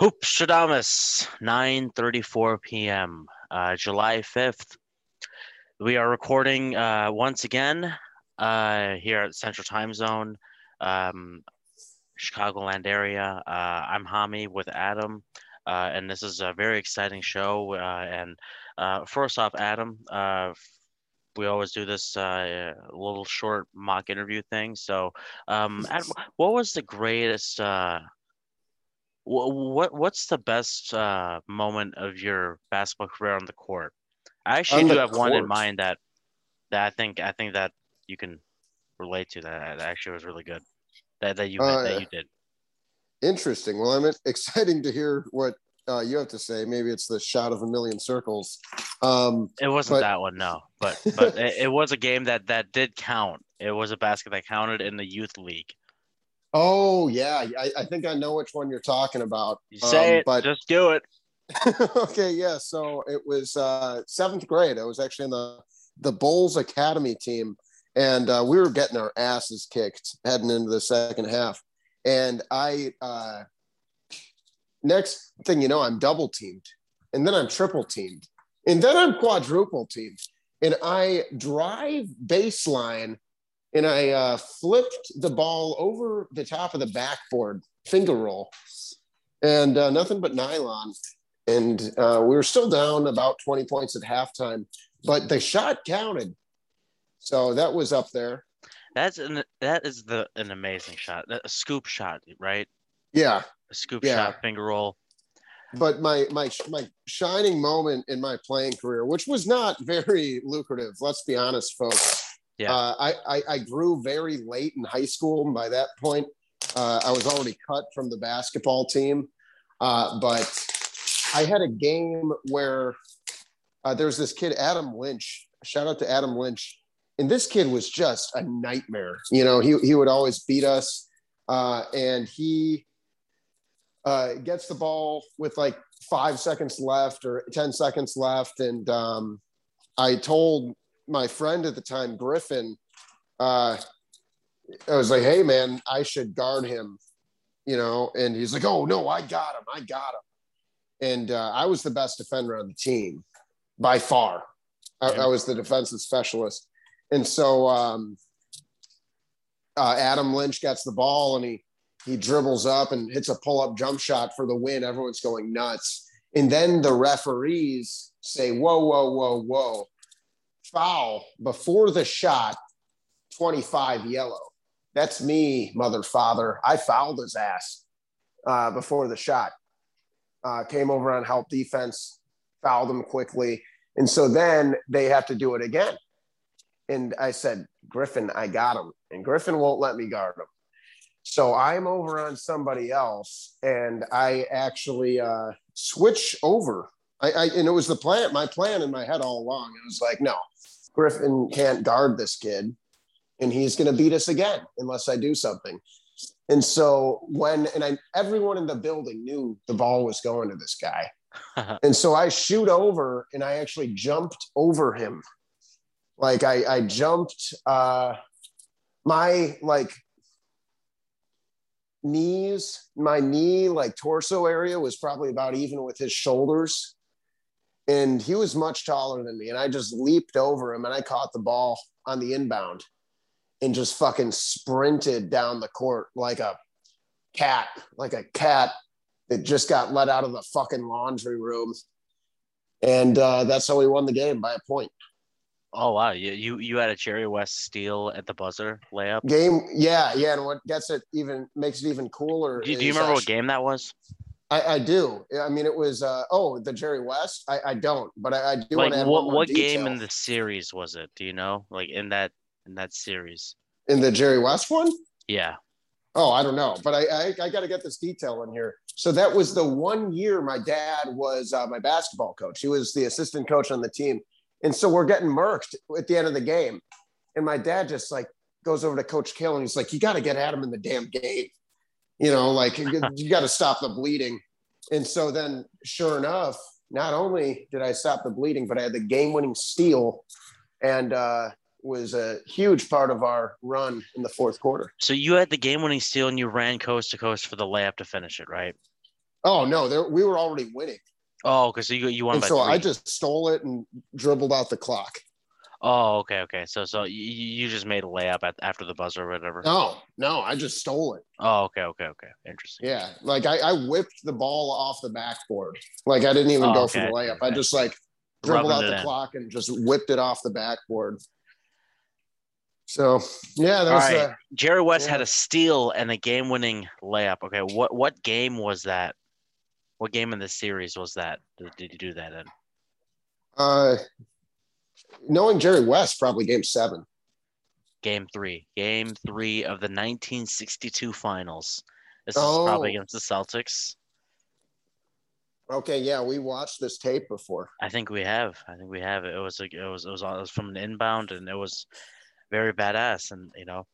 Hoopstradamus, 9:34 p.m. Uh, July 5th. We are recording uh, once again uh, here at Central Time Zone, um, Chicagoland area. Uh, I'm Hami with Adam, uh, and this is a very exciting show. Uh, and first off, Adam, we always do this uh, little short mock interview thing. So, um, Adam, what was the greatest? Uh, what what's the best uh, moment of your basketball career on the court? I actually On do have one in mind that that I think I think that you can relate to. That, that actually was really good. That that you Uh, that you did. Interesting. Well, I'm exciting to hear what uh, you have to say. Maybe it's the shot of a million circles. Um, It wasn't but- that one, no. But but it, it was a game that that did count. It was a basket that counted in the youth league. Oh yeah, I, I think I know which one you're talking about. You say Um, it, but just do it. okay, yeah. So it was uh, seventh grade. I was actually in the the Bulls Academy team, and uh, we were getting our asses kicked heading into the second half. And I, uh, next thing you know, I'm double teamed, and then I'm triple teamed, and then I'm quadruple teamed, and I drive baseline, and I uh, flipped the ball over the top of the backboard, finger roll, and uh, nothing but nylon and uh, we were still down about 20 points at halftime, but the shot counted. So that was up there. That's an that is the an amazing shot. A scoop shot, right? Yeah. A scoop Yeah. shot, finger roll. But my my my shining moment in my playing career, which was not very lucrative, let's be honest, folks. Yeah. Uh, I, I I grew very late in high school, and by that point, uh, I was already cut from the basketball team. Uh, but I had a game where uh, there's this kid, Adam Lynch. Shout out to Adam Lynch. And this kid was just a nightmare. You know, he, he would always beat us. Uh, and he uh, gets the ball with like five seconds left or 10 seconds left. And um, I told my friend at the time, Griffin, uh, I was like, hey, man, I should guard him, you know? And he's like, oh, no, I got him. I got him. And uh, I was the best defender on the team by far. I, I was the defensive specialist. And so um, uh, Adam Lynch gets the ball and he he dribbles up and hits a pull up jump shot for the win. Everyone's going nuts. And then the referees say, whoa, whoa, whoa, whoa, foul before the shot, 25 yellow. That's me, mother, father. I fouled his ass uh, before the shot. Uh, came over on help defense, fouled him quickly. And so then they have to do it again. And I said, Griffin, I got him. And Griffin won't let me guard him. So I'm over on somebody else and I actually uh, switch over. I, I, and it was the plan, my plan in my head all along. It was like, no, Griffin can't guard this kid and he's going to beat us again unless I do something. And so when, and I, everyone in the building knew the ball was going to this guy. and so I shoot over and I actually jumped over him. Like I, I jumped, uh, my like knees, my knee, like torso area was probably about even with his shoulders. And he was much taller than me. And I just leaped over him and I caught the ball on the inbound and just fucking sprinted down the court like a cat, like a cat that just got let out of the fucking laundry room. And uh, that's how we won the game by a point. Oh wow, you you you had a Jerry West steal at the buzzer layup. Game, yeah, yeah. And what gets it even makes it even cooler. Do, do you remember what game that was? I, I do. I mean, it was uh, oh the Jerry West. I, I don't, but I, I do. Like want to add what what game in the series was it? Do you know? Like in that in that series? in the Jerry West one? Yeah. Oh, I don't know, but I I, I got to get this detail in here. So that was the one year my dad was uh, my basketball coach. He was the assistant coach on the team, and so we're getting murked at the end of the game, and my dad just like goes over to Coach Kill and he's like, "You got to get Adam in the damn game." You know, like you, got to stop the bleeding. And so then, sure enough, not only did I stop the bleeding, but I had the game-winning steal, and uh, was a huge part of our run in the fourth quarter. So you had the game-winning steal and you ran coast to coast for the layup to finish it, right? Oh no, there, we were already winning. Oh, okay. So you you won And so three. I just stole it and dribbled out the clock. Oh, okay, okay. So so you, you just made a layup at, after the buzzer or whatever. No, no, I just stole it. Oh, okay, okay, okay. Interesting. Yeah, like I, I whipped the ball off the backboard. Like I didn't even Oh, go for the layup. I just like dribbled Rubbing out the in. clock and just whipped it off the backboard. So yeah, that All was right. uh, Jerry West had a steal and a game-winning layup. Okay, what what game was that? What game in the series was that? Did, did you do that in? uh, knowing Jerry West, probably game seven. Game three. Game three of the 1962 finals. This is Oh. probably against the Celtics. Okay, yeah, we watched this tape before. I think we have. I think we have. It was like it was it was, it was from an inbound and it was very badass. And you know,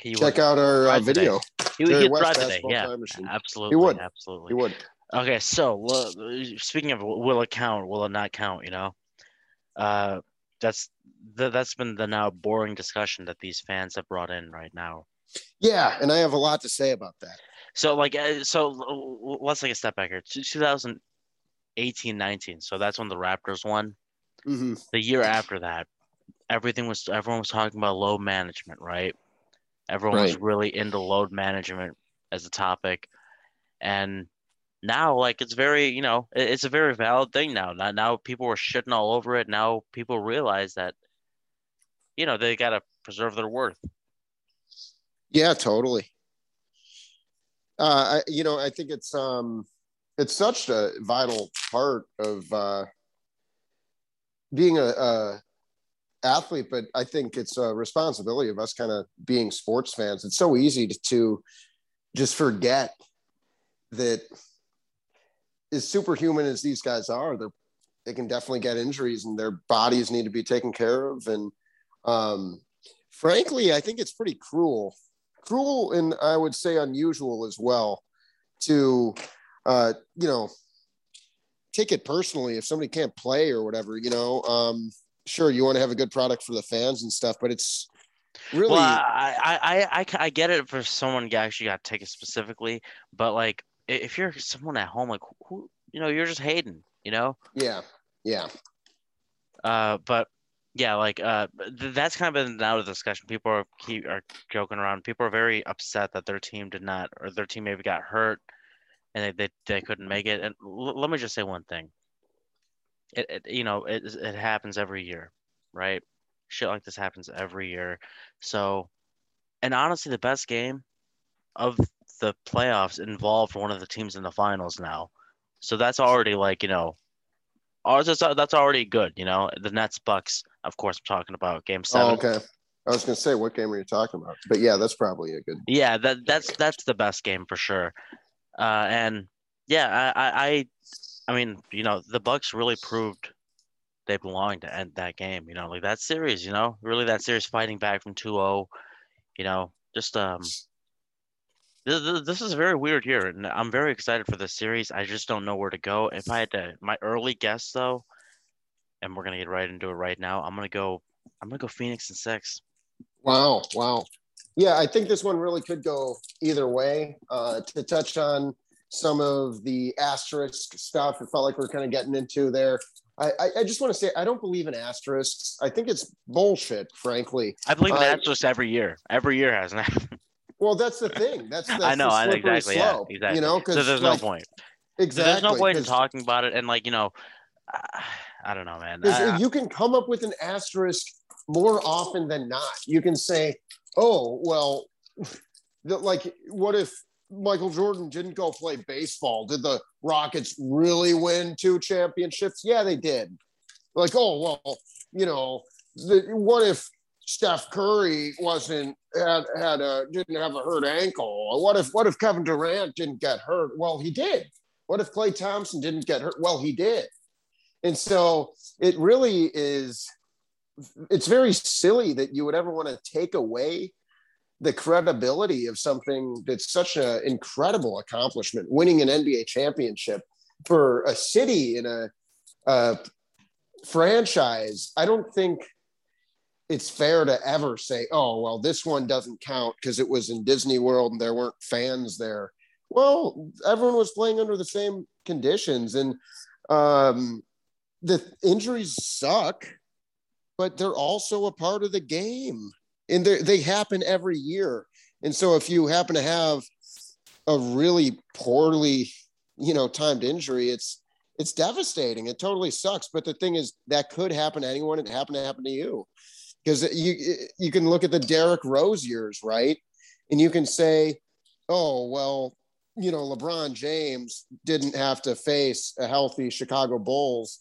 he Check would out our uh, today. video. he, Jerry he'd West today. Yeah, absolutely. would. Absolutely. He would. Okay, so speaking of will it count, will it not count? You know, uh, that's th- that's been the now boring discussion that these fans have brought in right now. Yeah, and I have a lot to say about that. So like, uh, so let's take a step back here. 2018, 19. So that's when the Raptors won. hmm The year after that, everything was everyone was talking about load management, right? Everyone was really into load management as a topic, and now like it's very you know it's a very valid thing now. Now now people were shitting all over it. Now people realize that you know they gotta preserve their worth. Yeah, totally. Uh, I, you know, I think it's um, it's such a vital part of uh, being a, a athlete, but I think it's a responsibility of us kind of being sports fans. It's so easy to, to just forget that as superhuman as these guys are, they're they can definitely get injuries and their bodies need to be taken care of. And um, frankly, I think it's pretty cruel cruel and I would say unusual as well to, uh, you know, take it personally if somebody can't play or whatever. You know, um, sure you want to have a good product for the fans and stuff, but it's really Well, I, I, I, I, get it for someone actually got tickets specifically, but like if you're someone at home, like who, you know, you're just hating, you know. yeah, yeah, Uh, but yeah, like uh, th- that's kind of been now the discussion. People are keep are joking around. People are very upset that their team did not, or their team maybe got hurt, and they they, they couldn't make it. And l- let me just say one thing. It, it you know it it happens every year, right? Shit like this happens every year. So, and honestly, the best game of the playoffs involved one of the teams in the finals now. So that's already like you know that's, that's already good, you know. The Nets Bucks, of course, I'm talking about game seven. Oh, okay. I was gonna say what game are you talking about? But yeah, that's probably a good. Yeah, that that's that's the best game for sure. Uh, and yeah, I, I I I mean, you know, the Bucks really proved they belong to end that game. You know, like that series. You know, really that series fighting back from 2-0. You know, just um. This, this is a very weird year, and I'm very excited for this series. I just don't know where to go. If I had to, my early guess though, and we're gonna get right into it right now. I'm gonna go. I'm gonna go Phoenix and six. Wow, wow. Yeah, I think this one really could go either way. Uh, to touch on some of the asterisk stuff, it felt like we are kind of getting into there. I, I, I just want to say I don't believe in asterisks. I think it's bullshit, frankly. I believe in Uh, Astros every year. Every year has an Well, that's the thing. That's, that's I know, the I slippery exactly. Yeah, exactly. You know, because so there's like, no point. Exactly. There's no point in talking about it, and like you know, I, I don't know, man. I- you can come up with an asterisk more often than not. You can say, "Oh, well, the, like, what if Michael Jordan didn't go play baseball? Did the Rockets really win two championships? Yeah, they did. Like, oh well, you know, the, what if Steph Curry wasn't had had a didn't have a hurt ankle? What if what if Kevin Durant didn't get hurt? Well, he did. What if Klay Thompson didn't get hurt? Well, he did. And so it really is it's very silly that you would ever want to take away the credibility of something that's such an incredible accomplishment, winning an NBA championship for a city in a, a franchise. I don't think it's fair to ever say, oh, well, this one doesn't count because it was in Disney World and there weren't fans there. Well, everyone was playing under the same conditions. And um, the injuries suck, but they're also a part of the game. And they happen every year. And so if you happen to have a really poorly, you know, timed injury, it's it's devastating. It totally sucks. But the thing is, that could happen to anyone. It happened to happen to you, because you you can look at the Derrick Rose years, right? And you can say, oh well, you know, LeBron James didn't have to face a healthy Chicago Bulls.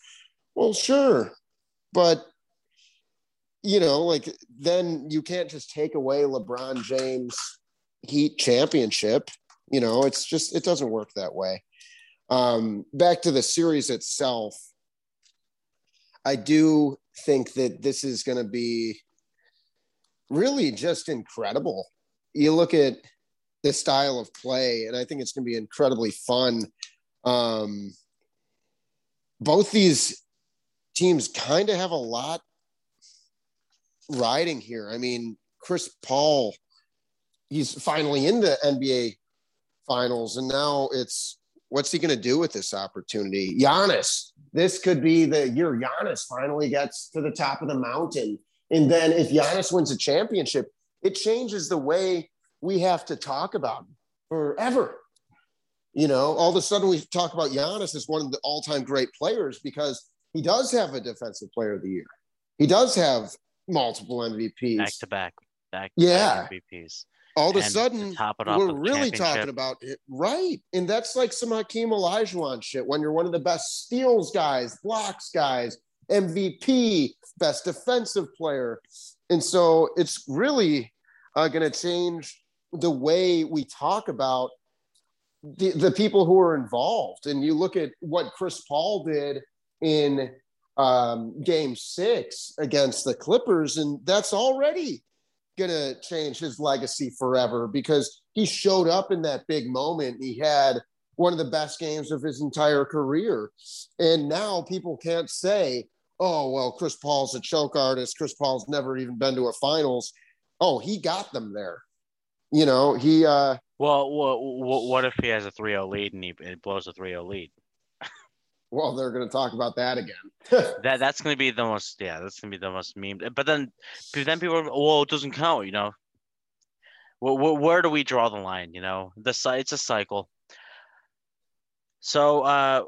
Well, sure, but you know, like then you can't just take away LeBron James Heat championship. You know, it's just it doesn't work that way. Um, back to the series itself, I do think that this is going to be really just incredible. You look at the style of play, and I think it's going to be incredibly fun. Um, both these teams kind of have a lot riding here. I mean, Chris Paul, he's finally in the NBA finals, and now it's what's he going to do with this opportunity? Giannis, this could be the year Giannis finally gets to the top of the mountain. And then if Giannis wins a championship, it changes the way we have to talk about him forever. You know, all of a sudden we talk about Giannis as one of the all-time great players because he does have a defensive player of the year. He does have multiple MVPs. Back to back. Back yeah. MVPs all of a sudden we're really talking about it right? And that's like some hakeem olajuwon shit when you're one of the best steals guys blocks guys mvp best defensive player. And so it's really uh, going to change the way we talk about the, the people who are involved. And you look at what chris paul did in um, game six against the clippers and that's already to change his legacy forever because he showed up in that big moment. He had one of the best games of his entire career. And now people can't say, oh, well, Chris Paul's a choke artist. Chris Paul's never even been to a finals. Oh, he got them there. You know, he. uh Well, what, what if he has a 3 0 lead and he blows a 3 0 lead? Well, they're going to talk about that again. that that's going to be the most yeah, that's going to be the most meme. But then, then people, are, well, it doesn't count, you know. Where, where do we draw the line? You know, the it's a cycle. So, uh,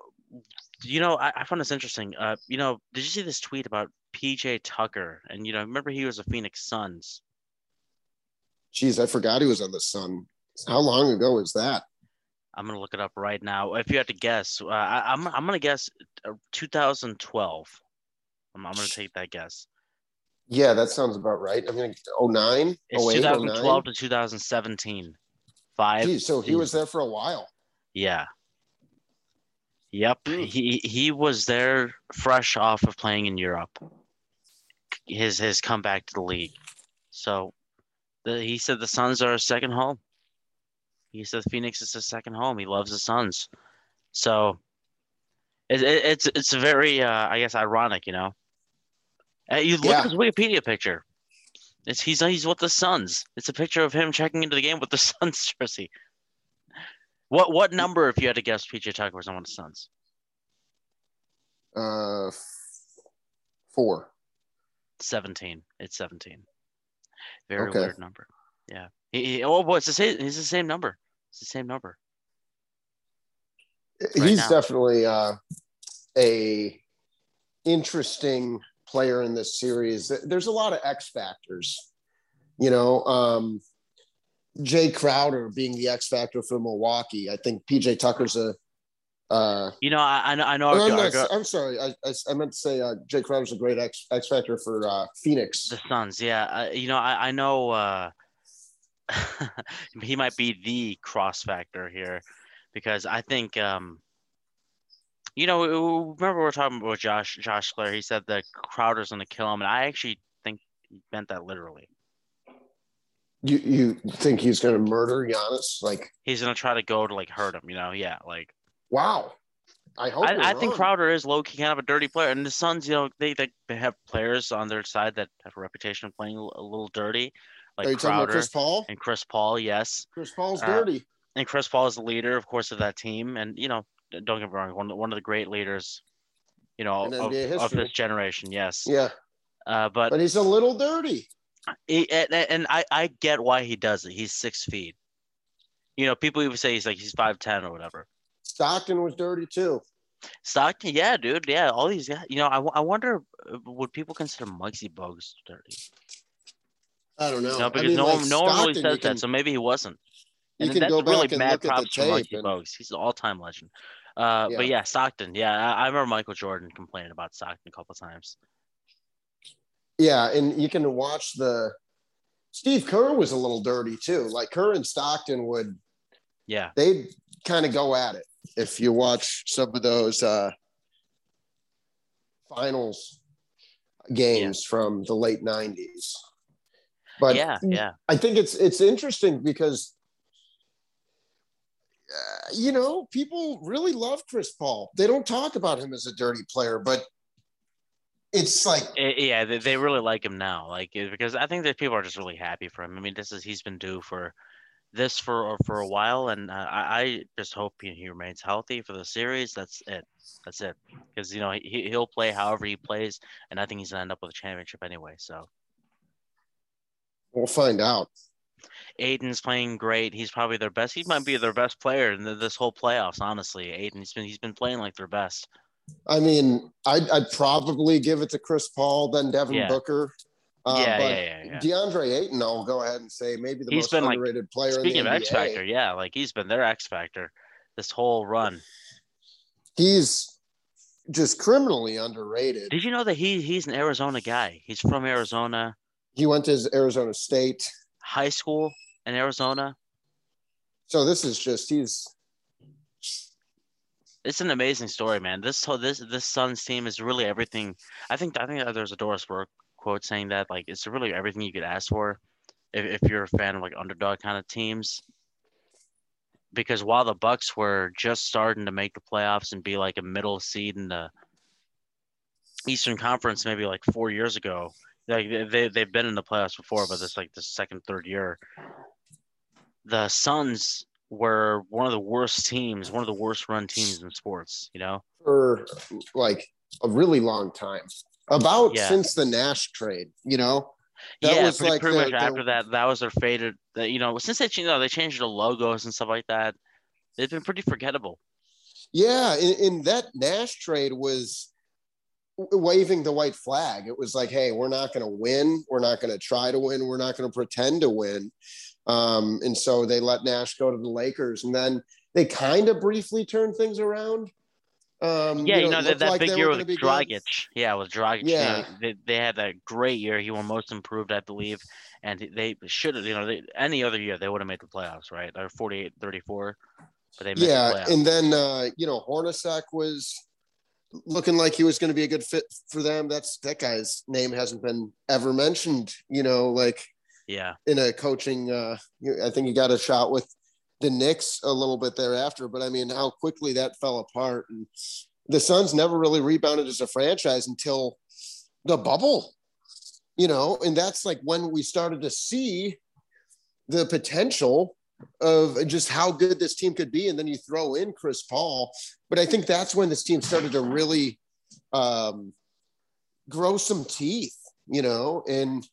you know, I, I found this interesting. Uh, you know, did you see this tweet about PJ Tucker? And you know, remember he was a Phoenix Suns. Jeez, I forgot he was on the Sun. How long ago was that? I'm gonna look it up right now. If you had to guess, uh, I, am I'm, I'm gonna guess uh, 2012. I'm, I'm gonna take that guess. Yeah, that sounds about right. I mean, 09, it's 08, 2012 09? to 2017. Five. Geez, so he was there for a while. Yeah. Yep. Mm. He he was there fresh off of playing in Europe. His his comeback to the league. So the, he said the Suns are a second home. He says Phoenix is his second home. He loves the Suns, so it, it, it's it's very uh, I guess ironic, you know. Uh, you look yeah. at his Wikipedia picture. It's he's he's with the Suns. It's a picture of him checking into the game with the Suns jersey. What what number, if you had to guess, PJ Tucker was on the Suns? Uh, four. Seventeen. It's seventeen. Very okay. weird number. Yeah. He, he, oh, boy, it's the same. He's the same number. It's the same number. Right he's now. definitely uh, a interesting player in this series. There's a lot of X factors. You know, um, Jae Crowder being the X factor for Milwaukee. I think PJ Tucker's a. Uh, you know, I, I know. I not, I'm sorry. I, I, I, meant to say uh, Jae Crowder's a great X, X factor for uh, Phoenix. The Suns, yeah. Uh, you know, I, I know. Uh, he might be the cross factor here because I think um, you know remember we were talking about Josh Josh Clare he said the Crowder's going to kill him and I actually think he meant that literally. You you think he's going to murder Giannis like he's going to try to go to like hurt him you know yeah like wow I hope. I, I think. Crowder is low key kind of a dirty player, and the Suns, you know, they they, they have players on their side that have a reputation of playing a little dirty, like Are you talking about Chris Paul? and Chris Paul. Yes, Chris Paul's Uh, dirty. and Chris Paul is the leader, of course, of that team, and you know, don't get me wrong, one one of the great leaders, you know, of, of this generation. Yes, Yeah, uh, but but he's a little dirty. he, and, and I I get why he does it. He's six feet. You know, people even say he's like he's five ten or whatever. Stockton was dirty too. Stockton, yeah, dude, yeah, all these guys. You know, I, I wonder uh, would people consider Muggsy Bogues dirty? I don't know. No, I because mean, no like one no one really says can, that, so maybe he wasn't. you And can that's go really back and mad look at the tape. And, Bogues. He's an all-time legend. Uh, but Yeah. yeah, Stockton. Yeah, I, I remember Michael Jordan complaining about Stockton a couple times. yeah, and you can watch the. Steve Kerr was a little dirty too. Like Kerr and Stockton would Yeah, they'd kind of go at it if you watch some of those uh, finals games from the late 90s but yeah, yeah. i think it's it's interesting because uh, you know people really love chris paul they don't talk about him as a dirty player but it's like Eh, yeah, they, really like him now, like eh, because I think that people are just really happy for him. I mean, this is he's been due for this for for a while, and uh, I, I just hope he, he remains healthy for the series. That's it. That's it. Because you know he he'll play however he plays, and I think he's gonna end up with a championship anyway. So we'll find out Ayton's playing great. He's probably their best. He might be their best player in this whole playoffs. Honestly, Ayton, he's been he's been playing like their best. i mean i'd, I'd probably give it to chris paul then devin Yeah. booker uh, yeah, but yeah, yeah, yeah. DeAndre Ayton, I'll go ahead and say maybe the He's most been, like, underrated player Speaking in of X Factor, yeah, like he's been their X Factor this whole run. he's just criminally underrated. Did you know that he he's an Arizona guy? He's from Arizona, He went to Arizona State. high school in Arizona. So this is just he's It's an amazing story, man. This whole this this Suns team is really everything. I think I think that there's a Doris Burke quote saying that like it's really everything you could ask for if, if you're a fan of like underdog kind of teams. Because while the Bucks were just starting to make the playoffs and be like a middle seed in the Eastern Conference, maybe like four years ago, like they- they they've been in the playoffs before, but it's like the second third year. The Suns were one of the worst teams, one of the worst run teams in sports. You know, for like a really long time. About Yeah. since the Nash trade, you know? That yeah, was pretty, like pretty the- much the- after that, that was their faded. That you know, since they you know they changed the logos and stuff like that, they've been pretty forgettable. Yeah, in, in that Nash trade was waving the white flag. It was like, hey, we're not going to win. We're not going to try to win. We're not going to pretend to win. Um, and so they let Nash go to the Lakers, and then they kind of briefly turned things around. Um, Yeah, you, it know, that, that like big year with gonna good. Yeah, with Dragic. you know, Yeah. they, they had that great year. He won Most Improved, I believe, and they should have. You know, they, any other year they would have made the playoffs, right? Or 48-34, but they the Yeah, playoffs. and then uh, you know Hornacek was looking like he was going to be a good fit for them. That's that guy's name hasn't been ever mentioned. You know, like yeah, in a coaching. Uh, I think he got a shot with the Knicks a little bit thereafter, but I mean, how quickly that fell apart. And the Suns never really rebounded as a franchise until the bubble, you know, and that's like when we started to see the potential of just how good this team could be. And then you throw in Chris Paul. But I think that's when this team started to really um, grow some teeth, you know, and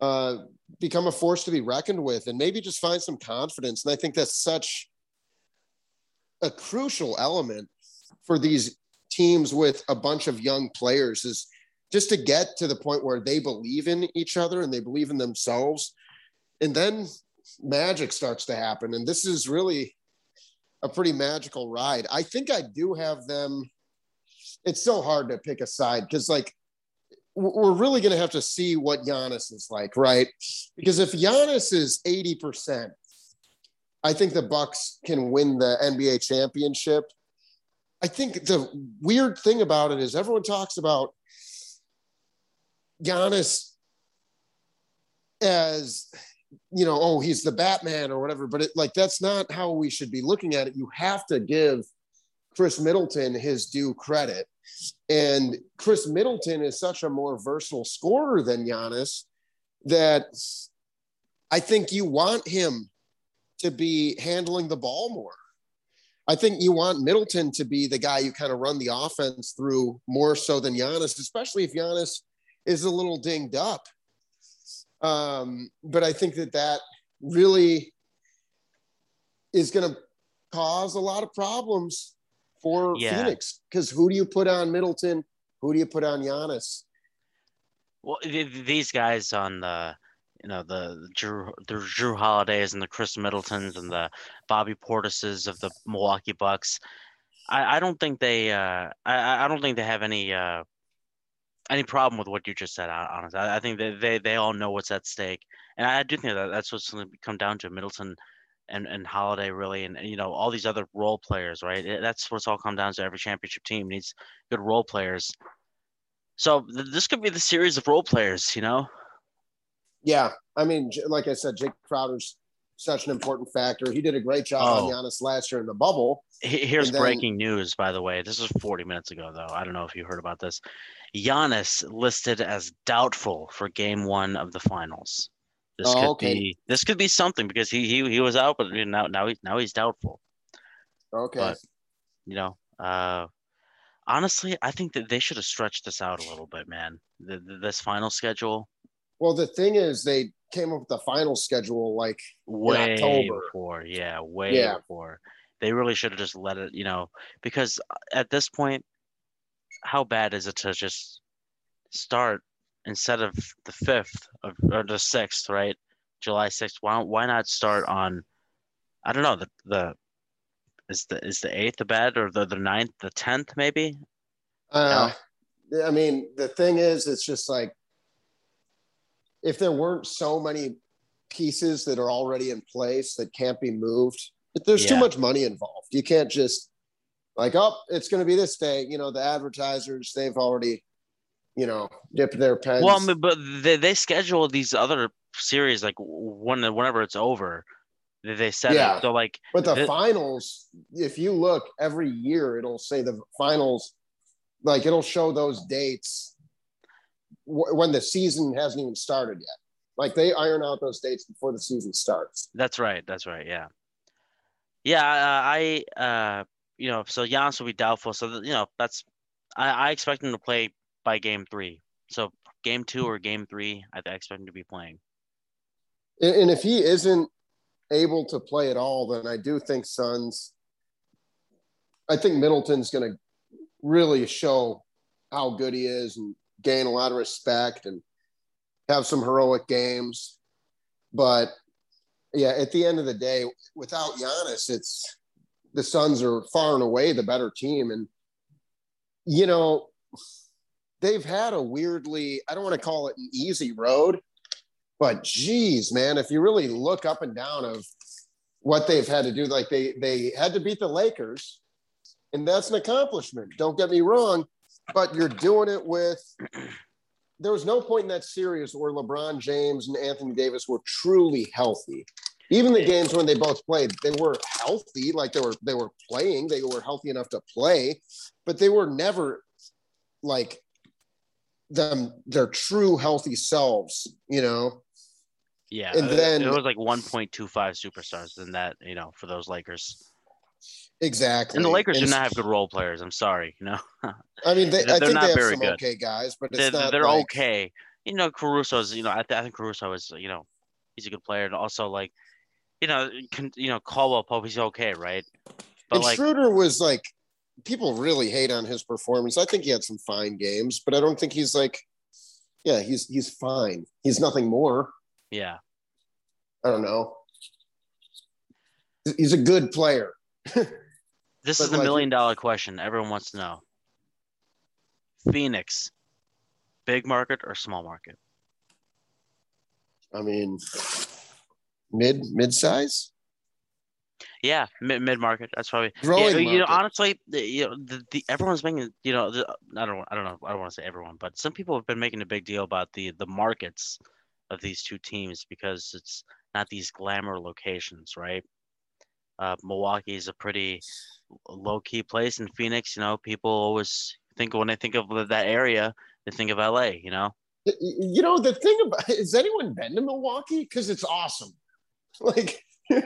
uh, become a force to be reckoned with and maybe just find some confidence. And I think that's such a crucial element for these teams with a bunch of young players is just to get to the point where they believe in each other and they believe in themselves. And then magic starts to happen. And this is really a pretty magical ride. I think I do have them. It's so hard to pick a side because, like, we're really going to have to see what Giannis is like, right? Because if Giannis is 80%, I think the Bucks can win the NBA championship. I think the weird thing about it is everyone talks about Giannis as you know, oh, he's the Batman or whatever, but it like that's not how we should be looking at it. You have to give Khris Middleton his due credit. And Khris Middleton is such a more versatile scorer than Giannis that I think you want him to be handling the ball more. I think you want Middleton to be the guy you kind of run the offense through more so than Giannis, especially if Giannis is a little dinged up. Um, but I think that that really is going to cause a lot of problems for yeah. Phoenix because who do you put on Middleton? Who do you put on Giannis? Well, these guys on the you know the Jrue the Jrue Holidays and the Khris Middletons and the Bobby Portises of the Milwaukee Bucks. I, I don't think they uh, I, I don't think they have any uh, any problem with what you just said. Honestly, I, I think they, they they all know what's at stake, and I do think that that's what's going to come down to Middleton and and Holiday really, and, and you know all these other role players, right? It, that's what's all come down to. Every championship team needs good role players. So th- this could be the series of role players, you know. Yeah, I mean, like I said, Jae Crowder's such an important factor. He did a great job oh. on Giannis last year in the bubble. Here's then, breaking news, by the way. This was 40 minutes ago, though. I don't know if you heard about this. Giannis listed as doubtful for Game One of the Finals. This oh, could okay. be this could be something because he he, he was out, but now now he, now he's doubtful. Okay. But, you know, uh, honestly, I think that they should have stretched this out a little bit, man. The, the, this final schedule. Well, the thing is, they came up with the final schedule like way before, yeah, way yeah. before. They really should have just let it, you know, because at this point, how bad is it to just start instead of the fifth of, or the sixth, right? July sixth. Why why not start on? I don't know the the is the is the eighth the bad or the the ninth the tenth maybe? Uh, no? I mean the thing is, it's just like if there weren't so many pieces that are already in place that can't be moved, there's yeah. too much money involved. You can't just like, oh, it's going to be this day. You know, the advertisers, they've already, you know, dipped their pens. Well, I mean, but they, they schedule these other series like when whenever it's over. They set yeah. it. So like, but the, the finals, if you look every year, it'll say the finals, like it'll show those dates when the season hasn't even started yet. Like they iron out those dates before the season starts. That's right. That's right. Yeah. Yeah. Uh, I, uh, you know, so Giannis will be doubtful. So, you know, that's, I, I expect him to play by game three. So game two or game three, I, I expect him to be playing. And, and if he isn't able to play at all, then I do think Suns, I think Middleton's going to really show how good he is and gain a lot of respect and have some heroic games. But yeah, at the end of the day, without Giannis, it's the Suns are far and away the better team. And, you know, they've had a weirdly, I don't want to call it an easy road, but geez, man, if you really look up and down of what they've had to do, like they they had to beat the Lakers, and that's an accomplishment. Don't get me wrong, but you're doing it with there was no point in that series where LeBron James and Anthony Davis were truly healthy. Even the games when they both played, they were healthy, like they were they were playing, they were healthy enough to play, but they were never like them their true healthy selves, you know. Yeah, and then it was like 1.25 superstars in that, you know, for those Lakers. Exactly. And the Lakers and do not have good role players. I'm sorry, you know. I mean, they, I think not they have some good. okay guys, but they're, they're like... okay. You know, Caruso's. You know, I, th- I think Caruso is. You know, he's a good player, and also like, you know, can, you know, Caldwell Pope, he's okay, right? But and like, Schroeder was like, people really hate on his performance. I think he had some fine games, but I don't think he's like, yeah, he's he's fine. He's nothing more. Yeah. I don't know. He's a good player. This is the like, million dollar question everyone wants to know. Phoenix, big market or small market? I mean, mid mid size. Yeah, mid mid market. That's probably growing. Yeah, you know, honestly, you know, the, the everyone's making. You know, the, I don't. I don't know. I don't want to say everyone, but some people have been making a big deal about the the markets of these two teams because it's not these glamour locations, right? Uh, Milwaukee is a pretty low key place in Phoenix. You know, people always think when they think of that area, they think of LA. You know. You know the thing about has anyone been to Milwaukee? Because it's awesome. Like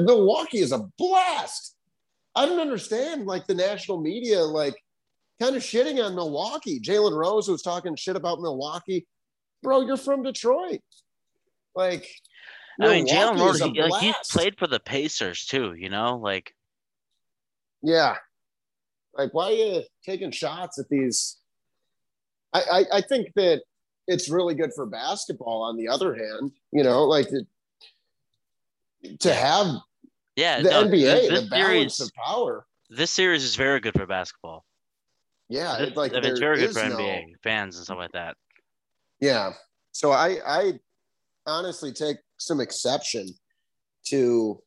Milwaukee is a blast. I don't understand like the national media like kind of shitting on Milwaukee. Jalen Rose was talking shit about Milwaukee. Bro, you're from Detroit. Like I mean, Jalen Rose, he, like, he's played for the Pacers too. You know, like yeah, like why are you taking shots at these? I I, I think that it's really good for basketball. On the other hand, you know, like to have yeah the no, NBA, the balance series, of power. This series is very good for basketball. Yeah, this, like it's very good for no, NBA fans and stuff like that. Yeah, so I I honestly take some exception to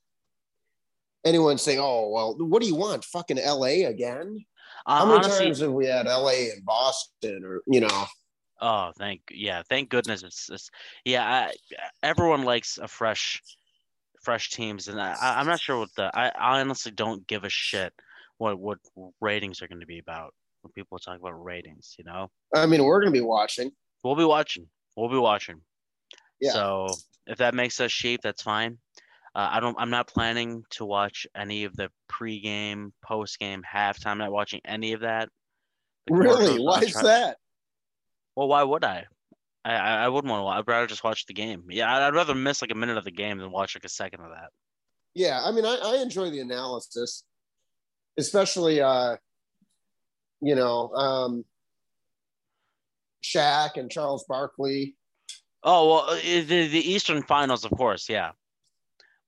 anyone saying, "Oh, well, what do you want? Fucking L.A. again?" Uh, How many honestly, times have we had L.A. and Boston, or you know? Oh, thank yeah, thank goodness it's, it's yeah. I, everyone likes a fresh, fresh teams, and I, I'm not sure what the I, I honestly don't give a shit what what ratings are going to be about when people talk about ratings. You know, I mean, we're going to be watching. We'll be watching. We'll be watching. Yeah. So if that makes us sheep, that's fine. Uh, I don't. I'm not planning to watch any of the pregame, postgame, halftime. I'm not watching any of that. Really? Why is that? Well, why would I? I I wouldn't want to. I'd rather just watch the game. Yeah, I'd rather miss like a minute of the game than watch like a second of that. Yeah, I mean, I, I enjoy the analysis, especially uh, you know, um, Shaq and Charles Barkley Oh well, uh, the the Eastern Finals, of course, yeah.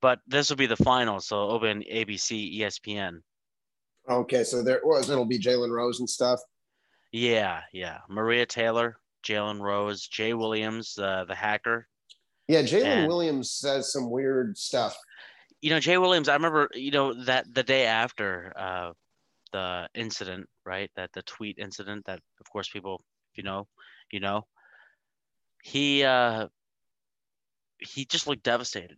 But this will be the final, so it'll be on ABC, ESPN. Okay, so there was it'll be Jalen Rose and stuff. Yeah, yeah. Maria Taylor, Jalen Rose, Jay Williams, uh, the hacker. Yeah, Jalen Williams says some weird stuff. You know, Jay Williams. I remember, you know, that the day after uh, the incident, right? That the tweet incident. That, of course, people, you know, you know, he uh, he just looked devastated.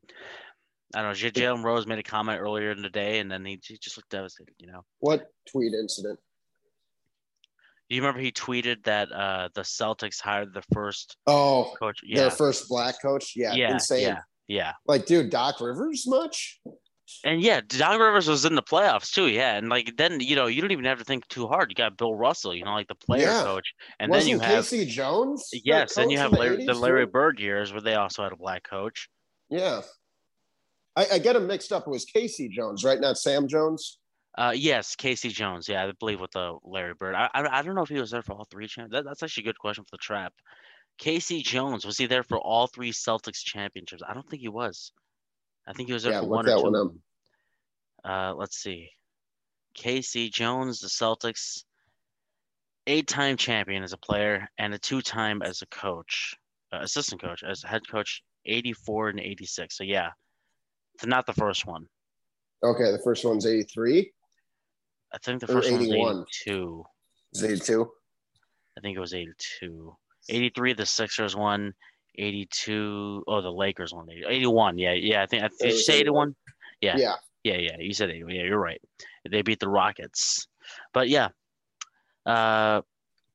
I don't know. Jalen Rose made a comment earlier in the day, and then he, he just looked devastated. You know what tweet incident? You remember he tweeted that uh, the Celtics hired the first oh coach, yeah. their first black coach? Yeah, yeah, insane. Yeah, yeah. Like, dude, Doc Rivers much? And yeah, Doc Rivers was in the playoffs too. Yeah, and like then you know you don't even have to think too hard. You got Bill Russell, you know, like the player yeah. coach, and Wasn't then you have K.C. Jones. Yes, then you have Larry, the, the Larry Bird years where they also had a black coach. Yeah, I, I get them mixed up. It was K.C. Jones, right? Not Sam Jones. Uh, yes, K.C. Jones. Yeah, I believe with the Larry Bird. I, I, I don't know if he was there for all three. Champ- that, that's actually a good question for the trap. K.C. Jones was he there for all three Celtics championships? I don't think he was. I think he was there yeah, for one or two. One uh, let's see. K.C. Jones, the Celtics, eight-time champion as a player and a two-time as a coach, uh, assistant coach, as head coach, 84 and 86. So yeah, it's not the first one. Okay, the first one's 83. I think the first one was 82. Is 82? I think it was 82. 83, the Sixers won. 82. Oh, the Lakers won. 81. Yeah, yeah. I think. Did you say 81? Yeah. Yeah. Yeah, yeah, you said it. Yeah, you're right. They beat the Rockets, but yeah, uh,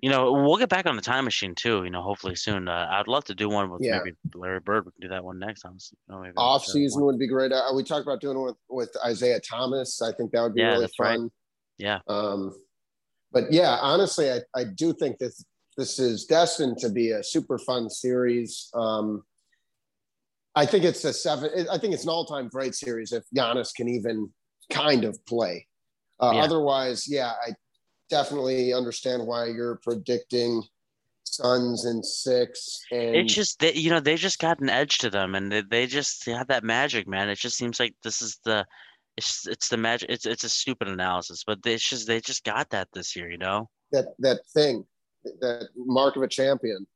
you know, we'll get back on the time machine too. You know, hopefully soon. Uh, I'd love to do one with yeah. maybe Larry Bird. We can do that one next time. You Off season would be great. Uh, we talked about doing it with, with Isaiah Thomas. I think that would be yeah, really fun. Right. Yeah. Um, but yeah, honestly, I, I do think this this is destined to be a super fun series. Um, I think it's a seven. I think it's an all-time great series if Giannis can even kind of play. Uh, yeah. Otherwise, yeah, I definitely understand why you're predicting Suns in six. And it's just that you know they just got an edge to them, and they, they just they have that magic, man. It just seems like this is the it's it's the magic. It's it's a stupid analysis, but it's just they just got that this year, you know. That that thing, that mark of a champion.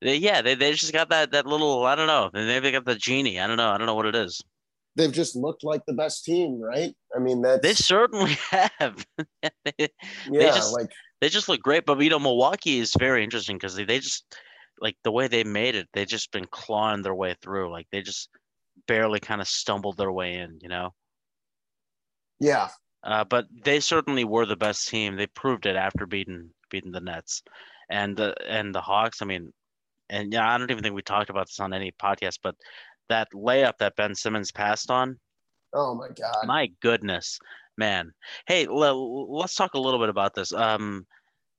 They, yeah, they, they just got that that little I don't know. Maybe they got the genie. I don't know. I don't know what it is. They've just looked like the best team, right? I mean, that they certainly have. they, yeah, they just, like they just look great. But you know, Milwaukee is very interesting because they, they just like the way they made it. They just been clawing their way through. Like they just barely kind of stumbled their way in. You know. Yeah, Uh, but they certainly were the best team. They proved it after beating beating the Nets, and the and the Hawks. I mean, and yeah, I don't even think we talked about this on any podcast, but that layup that Ben Simmons passed on. Oh my god! My goodness, man. Hey, l- let's talk a little bit about this. Um,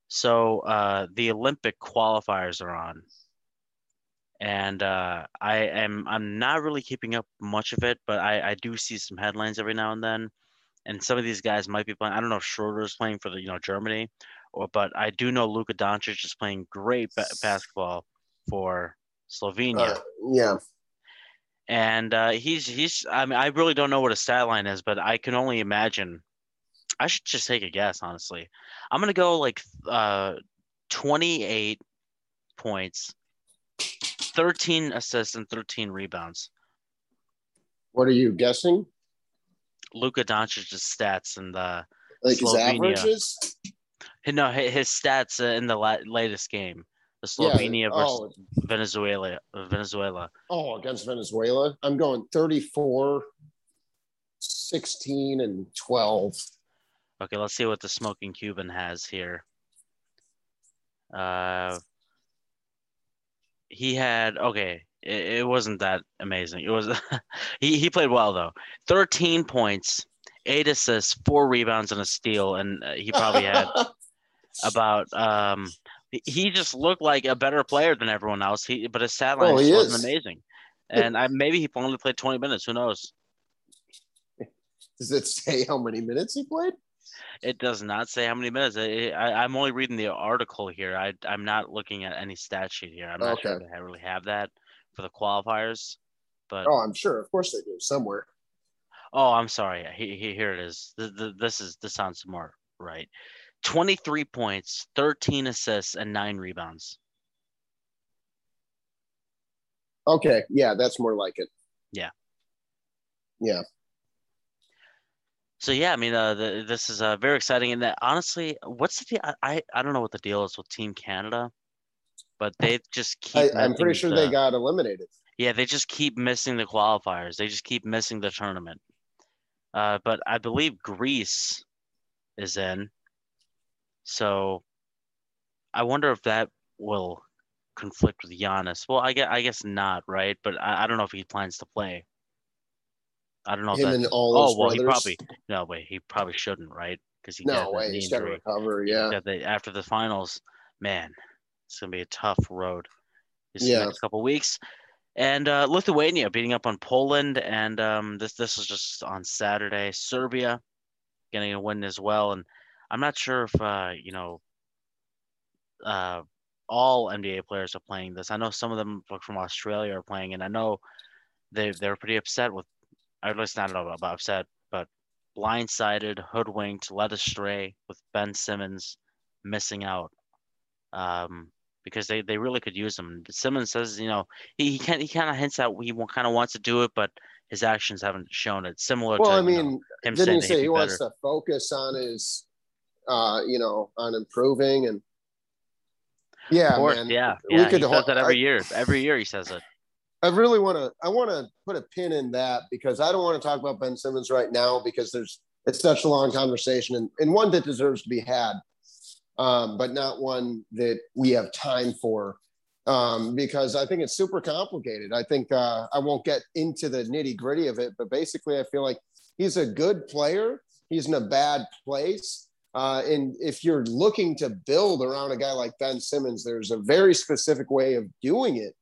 so uh, the Olympic qualifiers are on, and uh, I am I'm not really keeping up much of it, but I I do see some headlines every now and then, and some of these guys might be playing. I don't know if Schroeder is playing for the you know Germany, or but I do know Luka Doncic is playing great ba- basketball for Slovenia. Uh, yeah. And uh, he's he's I mean I really don't know what a stat line is, but I can only imagine. I should just take a guess, honestly. I'm gonna go like uh, 28 points, 13 assists, and 13 rebounds. What are you guessing? Luka Doncic's stats in the like his averages. No, his stats in the latest game, the Slovenia yeah. versus oh. Venezuela. Venezuela. Oh, against Venezuela, I'm going 34, 16, and 12. Okay, let's see what the smoking Cuban has here. Uh, he had okay. It, it wasn't that amazing. It was he he played well though. Thirteen points, eight assists, four rebounds, and a steal, and uh, he probably had about um. He just looked like a better player than everyone else. He but his stat line oh, wasn't is. amazing, and I maybe he only played twenty minutes. Who knows? Does it say how many minutes he played? It does not say how many minutes. I, I, am only reading the article here. I, I'm not looking at any stat sheet here. I'm not okay. sure if they really have that for the qualifiers. But oh, I'm sure. Of course they do somewhere. Oh, I'm sorry. He, he, here it is. This is this sounds more right. 23 points, 13 assists, and nine rebounds. Okay, yeah, that's more like it. Yeah. Yeah so yeah, I mean, uh, the, this is uh, very exciting. And that honestly, what's the deal? I I don't know what the deal is with Team Canada, but they just keep. I, am pretty sure the, they got eliminated. Yeah, they just keep missing the qualifiers. They just keep missing the tournament. Uh, but I believe Greece is in, so I wonder if that will conflict with Giannis. Well, I guess I guess not, right? But I, I don't know if he plans to play. I don't know. Him and all oh well, brothers. he probably no wait. He probably shouldn't, right? Because he no way. He's got to recover. Yeah. After the finals, man, it's gonna be a tough road. This yeah. next couple weeks, and uh, Lithuania beating up on Poland, and um, this this was just on Saturday. Serbia getting a win as well, and I'm not sure if uh, you know uh, all NBA players are playing this. I know some of them from Australia are playing, and I know they they're pretty upset with at least not about upset, but blindsided, hoodwinked, led astray with Ben Simmons missing out. Um, because they, they really could use him. Simmons says, you know, he, he can he kind of hints at he kind of wants to do it, but his actions haven't shown it. Similar well, to I mean, know, him didn't he say he better. wants to focus on his, uh, you know, on improving and. Yeah, course, man. Yeah, yeah. he says that every I, year. Every year he says it. I really want to I want to put a pin in that because I don't want to talk about Ben Simmons right now because there's it's such a long conversation and, and one that deserves to be had, um, but not one that we have time for um, because I think it's super complicated. I think uh, I won't get into the nitty gritty of it, but basically, I feel like he's a good player. He's in a bad place. Uh, and if you're looking to build around a guy like Ben Simmons, there's a very specific way of doing it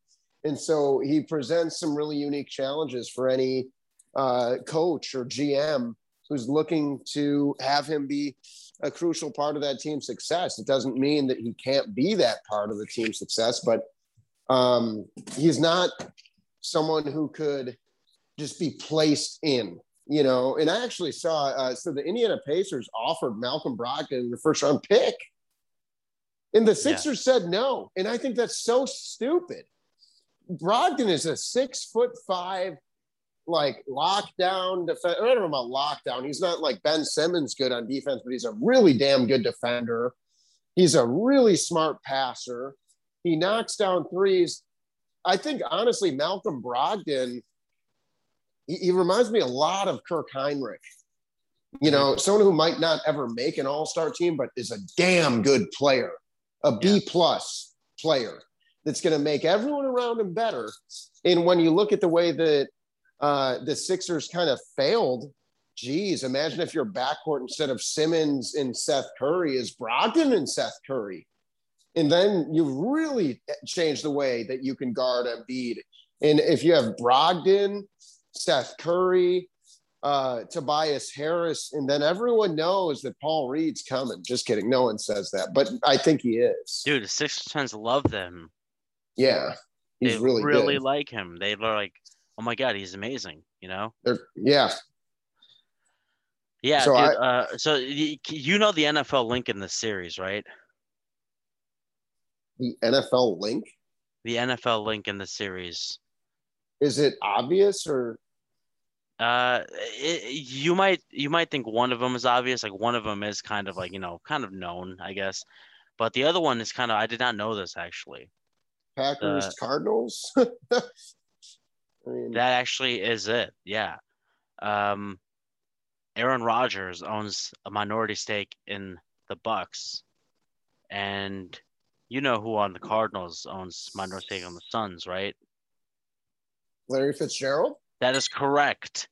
and so he presents some really unique challenges for any uh, coach or GM who's looking to have him be a crucial part of that team's success. It doesn't mean that he can't be that part of the team's success, but um, he's not someone who could just be placed in, you know. And I actually saw, uh, so the Indiana Pacers offered Malcolm Brogdon the first round pick, and the Sixers yeah. said no. And I think that's so stupid. Brogdon is a six foot five, like lockdown defender. I don't know about lockdown. He's not like Ben Simmons good on defense, but he's a really damn good defender. He's a really smart passer. He knocks down threes. I think honestly, Malcolm Brogdon, he, he reminds me a lot of Kirk Hinrich. You know, mm-hmm. someone who might not ever make an all-star team, but is a damn good player, a B plus player that's going to make everyone around him better. And when you look at the way that uh, the Sixers kind of failed, geez, imagine if your backcourt instead of Simmons and Seth Curry is Brogdon and Seth Curry. And then you've really change the way that you can guard Embiid. And if you have Brogdon, Seth Curry, uh, Tobias Harris, and then everyone knows that Paul Reed's coming. Just kidding. No one says that, but I think he is. Dude, the Sixers fans love them. Yeah, he's they really really good. like him. They are like, oh my god, he's amazing. You know? They're, yeah, Yeah. So dude, I- uh, so y- you know the NFL link in the series, right? the NFL link. The NFL link in the series. Is it obvious or Uh, it, you might you might think one of them is obvious. Like one of them is kind of like you know kind of known, I guess. But the other one is kind of I did not know this actually. Packers Uh, Cardinals? I mean, That actually is it. Yeah. Um, Aaron Rodgers owns a minority stake in the Bucks, and you know who on the Cardinals owns minority stake on the Suns, right? Larry Fitzgerald. That is correct.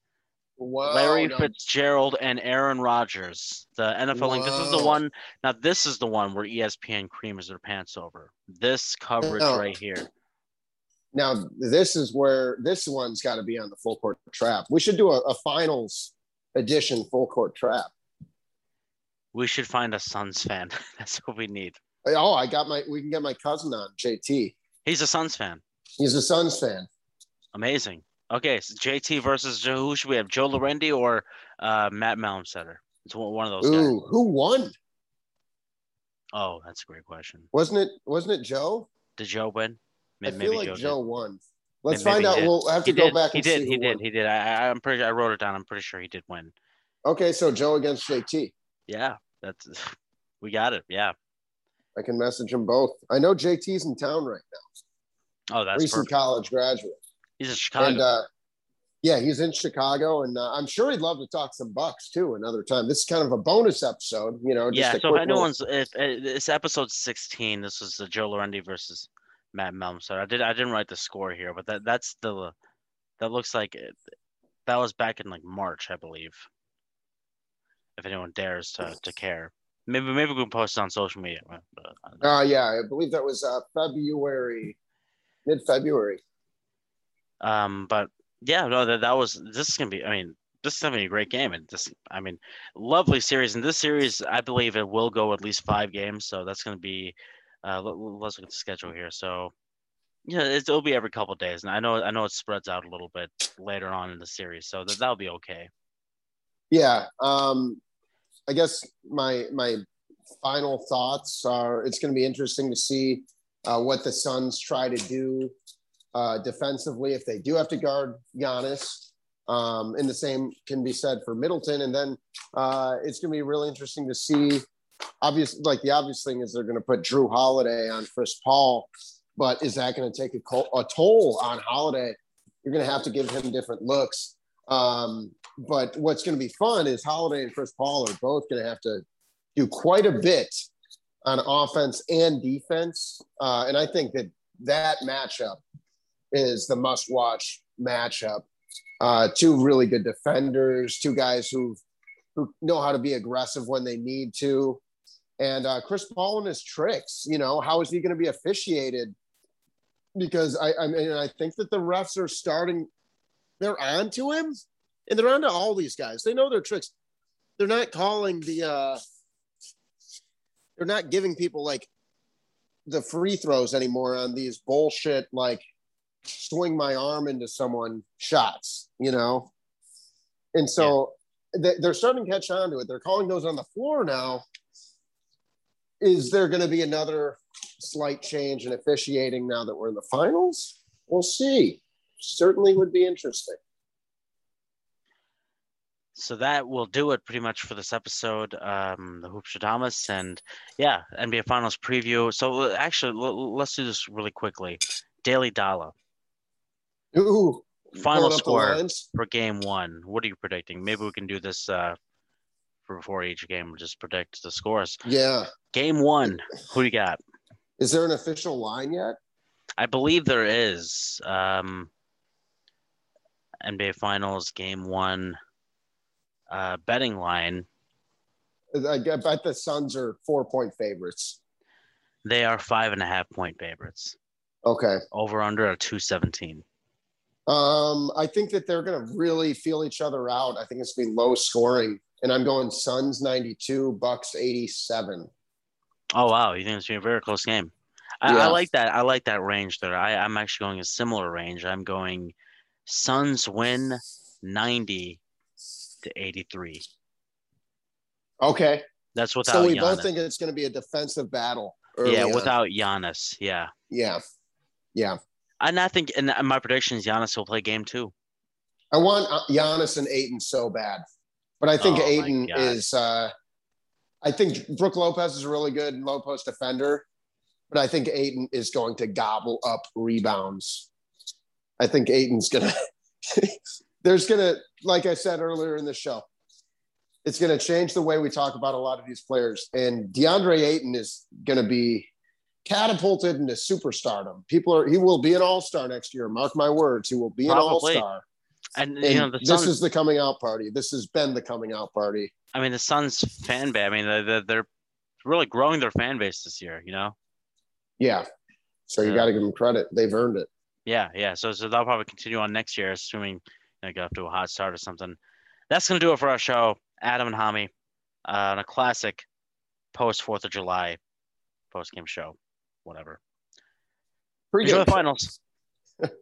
Wow, Larry now- Fitzgerald and Aaron Rodgers. The NFL link. This is the one. Now this is the one where ESPN creams their pants over. This coverage No. right here. Now this is where this one's got to be on the full court trap. We should do a, a finals edition full court trap. We should find a Suns fan. That's what we need. Oh, I got my. We can get my cousin on JT. He's a Suns fan. He's a Suns fan. Amazing. Okay, so JT versus. Who should we have? Joe Lorendi or uh, Matt Malmstetter? It's one of those guys. Who won? Oh, that's a great question. Wasn't it? Wasn't it Joe? Did Joe win? I May- feel like did. Joe won. Let's Maybe find out. did. We'll have to He go did. back He and did. see. He who did. won. He did. I, I'm pretty. I wrote it down. I'm pretty sure he did win. Okay, so Joe against JT. Yeah, that's. We got it. Yeah. I can message them both. I know JT's in town right now. Oh, that's Recent perfect. college graduate. He's in Chicago. And uh, yeah, he's in Chicago, and uh, I'm sure he'd love to talk some Bucks too another time. This is kind of a bonus episode, you know. Just yeah. a So quick if anyone's, if uh, it's episode 16, this was the Joe Lorendi versus Matt Malmstetter. I did. I didn't write the score here, but that that's the. That looks like it, that was back in like March, I believe. If anyone dares to to care, maybe maybe we can post it on social media. uh, Uh, yeah, I believe that was uh, February, mid February. Um, but yeah, no, that that was this is gonna be. I mean, this is gonna be a great game, and this, I mean, lovely series. And this series, I believe it will go at least five games, so that's gonna be. Uh, let, us look at the schedule here. So, yeah, it'll be every couple days, and I know I know it spreads out a little bit later on in the series, so that that'll be okay. Yeah. Um, I guess my my final thoughts are it's going to be interesting to see uh, what the Suns try to do uh, defensively if they do have to guard Giannis. Um, and the same can be said for Middleton. And then uh, it's going to be really interesting to see. Obvious, like the obvious thing is they're going to put Jrue Holiday on Chris Paul, but is that going to take a, a toll on Holiday? You're going to have to give him different looks. Um, but what's going to be fun is Holiday and Chris Paul are both going to have to do quite a bit on offense and defense. Uh, and I think that that matchup is the must watch matchup. Uh, two really good defenders, two guys who who know how to be aggressive when they need to. And uh, Chris Paul and his tricks, you know, how is he going to be officiated? Because I, I mean, I think that the refs are starting, they're on to him and they're on to all these guys. They know their tricks. They're not calling the, uh, they're not giving people like the free throws anymore on these bullshit, like swing my arm into someone shots, you know? And so they- they're starting to catch on to it. They're calling those on the floor now. Is there going to be another slight change in officiating now that we're in the finals? We'll see. Certainly would be interesting. So that will do it pretty much for this episode. Um, the Hoopstradamus and yeah, NBA Finals preview. So uh, actually, l- let's do this really quickly. Daily Dollar Ooh, Final score. for game one. What are you predicting? Maybe we can do this uh, before each game. Just predict the scores. Yeah. Game one, who you got? Is there an official line yet? I believe there is. Um, NBA Finals Game One uh, betting line. I bet the Suns are four point favorites. They are five and a half point favorites. Okay. Over under a two seventeen. Um, I think that they're going to really feel each other out. I think it's going to be low scoring, and I'm going Suns 92, Bucks 87. Oh wow, you think it's going to be a very close game? I, Yeah. I like that. I like that range there. I, I'm actually going a similar range. I'm going Suns win ninety to eighty three. Okay. That's without so we Giannis. both think it's going to be a defensive battle. yeah, on. without Giannis. Yeah, Yeah. Yeah. and I think and my prediction is Giannis will play game two. I want uh, Giannis and Ayton so bad, but I think Oh, Ayton is. Uh, I think Brook Lopez is a really good low post defender, but I think Ayton is going to gobble up rebounds. I think Ayton's gonna. there's gonna, like I said earlier in the show, it's gonna change the way we talk about a lot of these players. And DeAndre Ayton is gonna be catapulted into superstardom. People are. He will be an all star next year. Mark my words. He will be an all Probably. star. And, And you know the this Suns. is the coming out party. This has been the coming out party. I mean the Suns fan base. I mean they're, they're, really growing their fan base this year. You know. Yeah. So you Yeah. got to give them credit. They've earned it. Yeah, yeah. So so they'll probably continue on next year, assuming they get off to a hot start or something. That's gonna do it for our show. Adam and Hami, uh, on a classic post Fourth of July post game show, whatever. Enjoy good. the finals.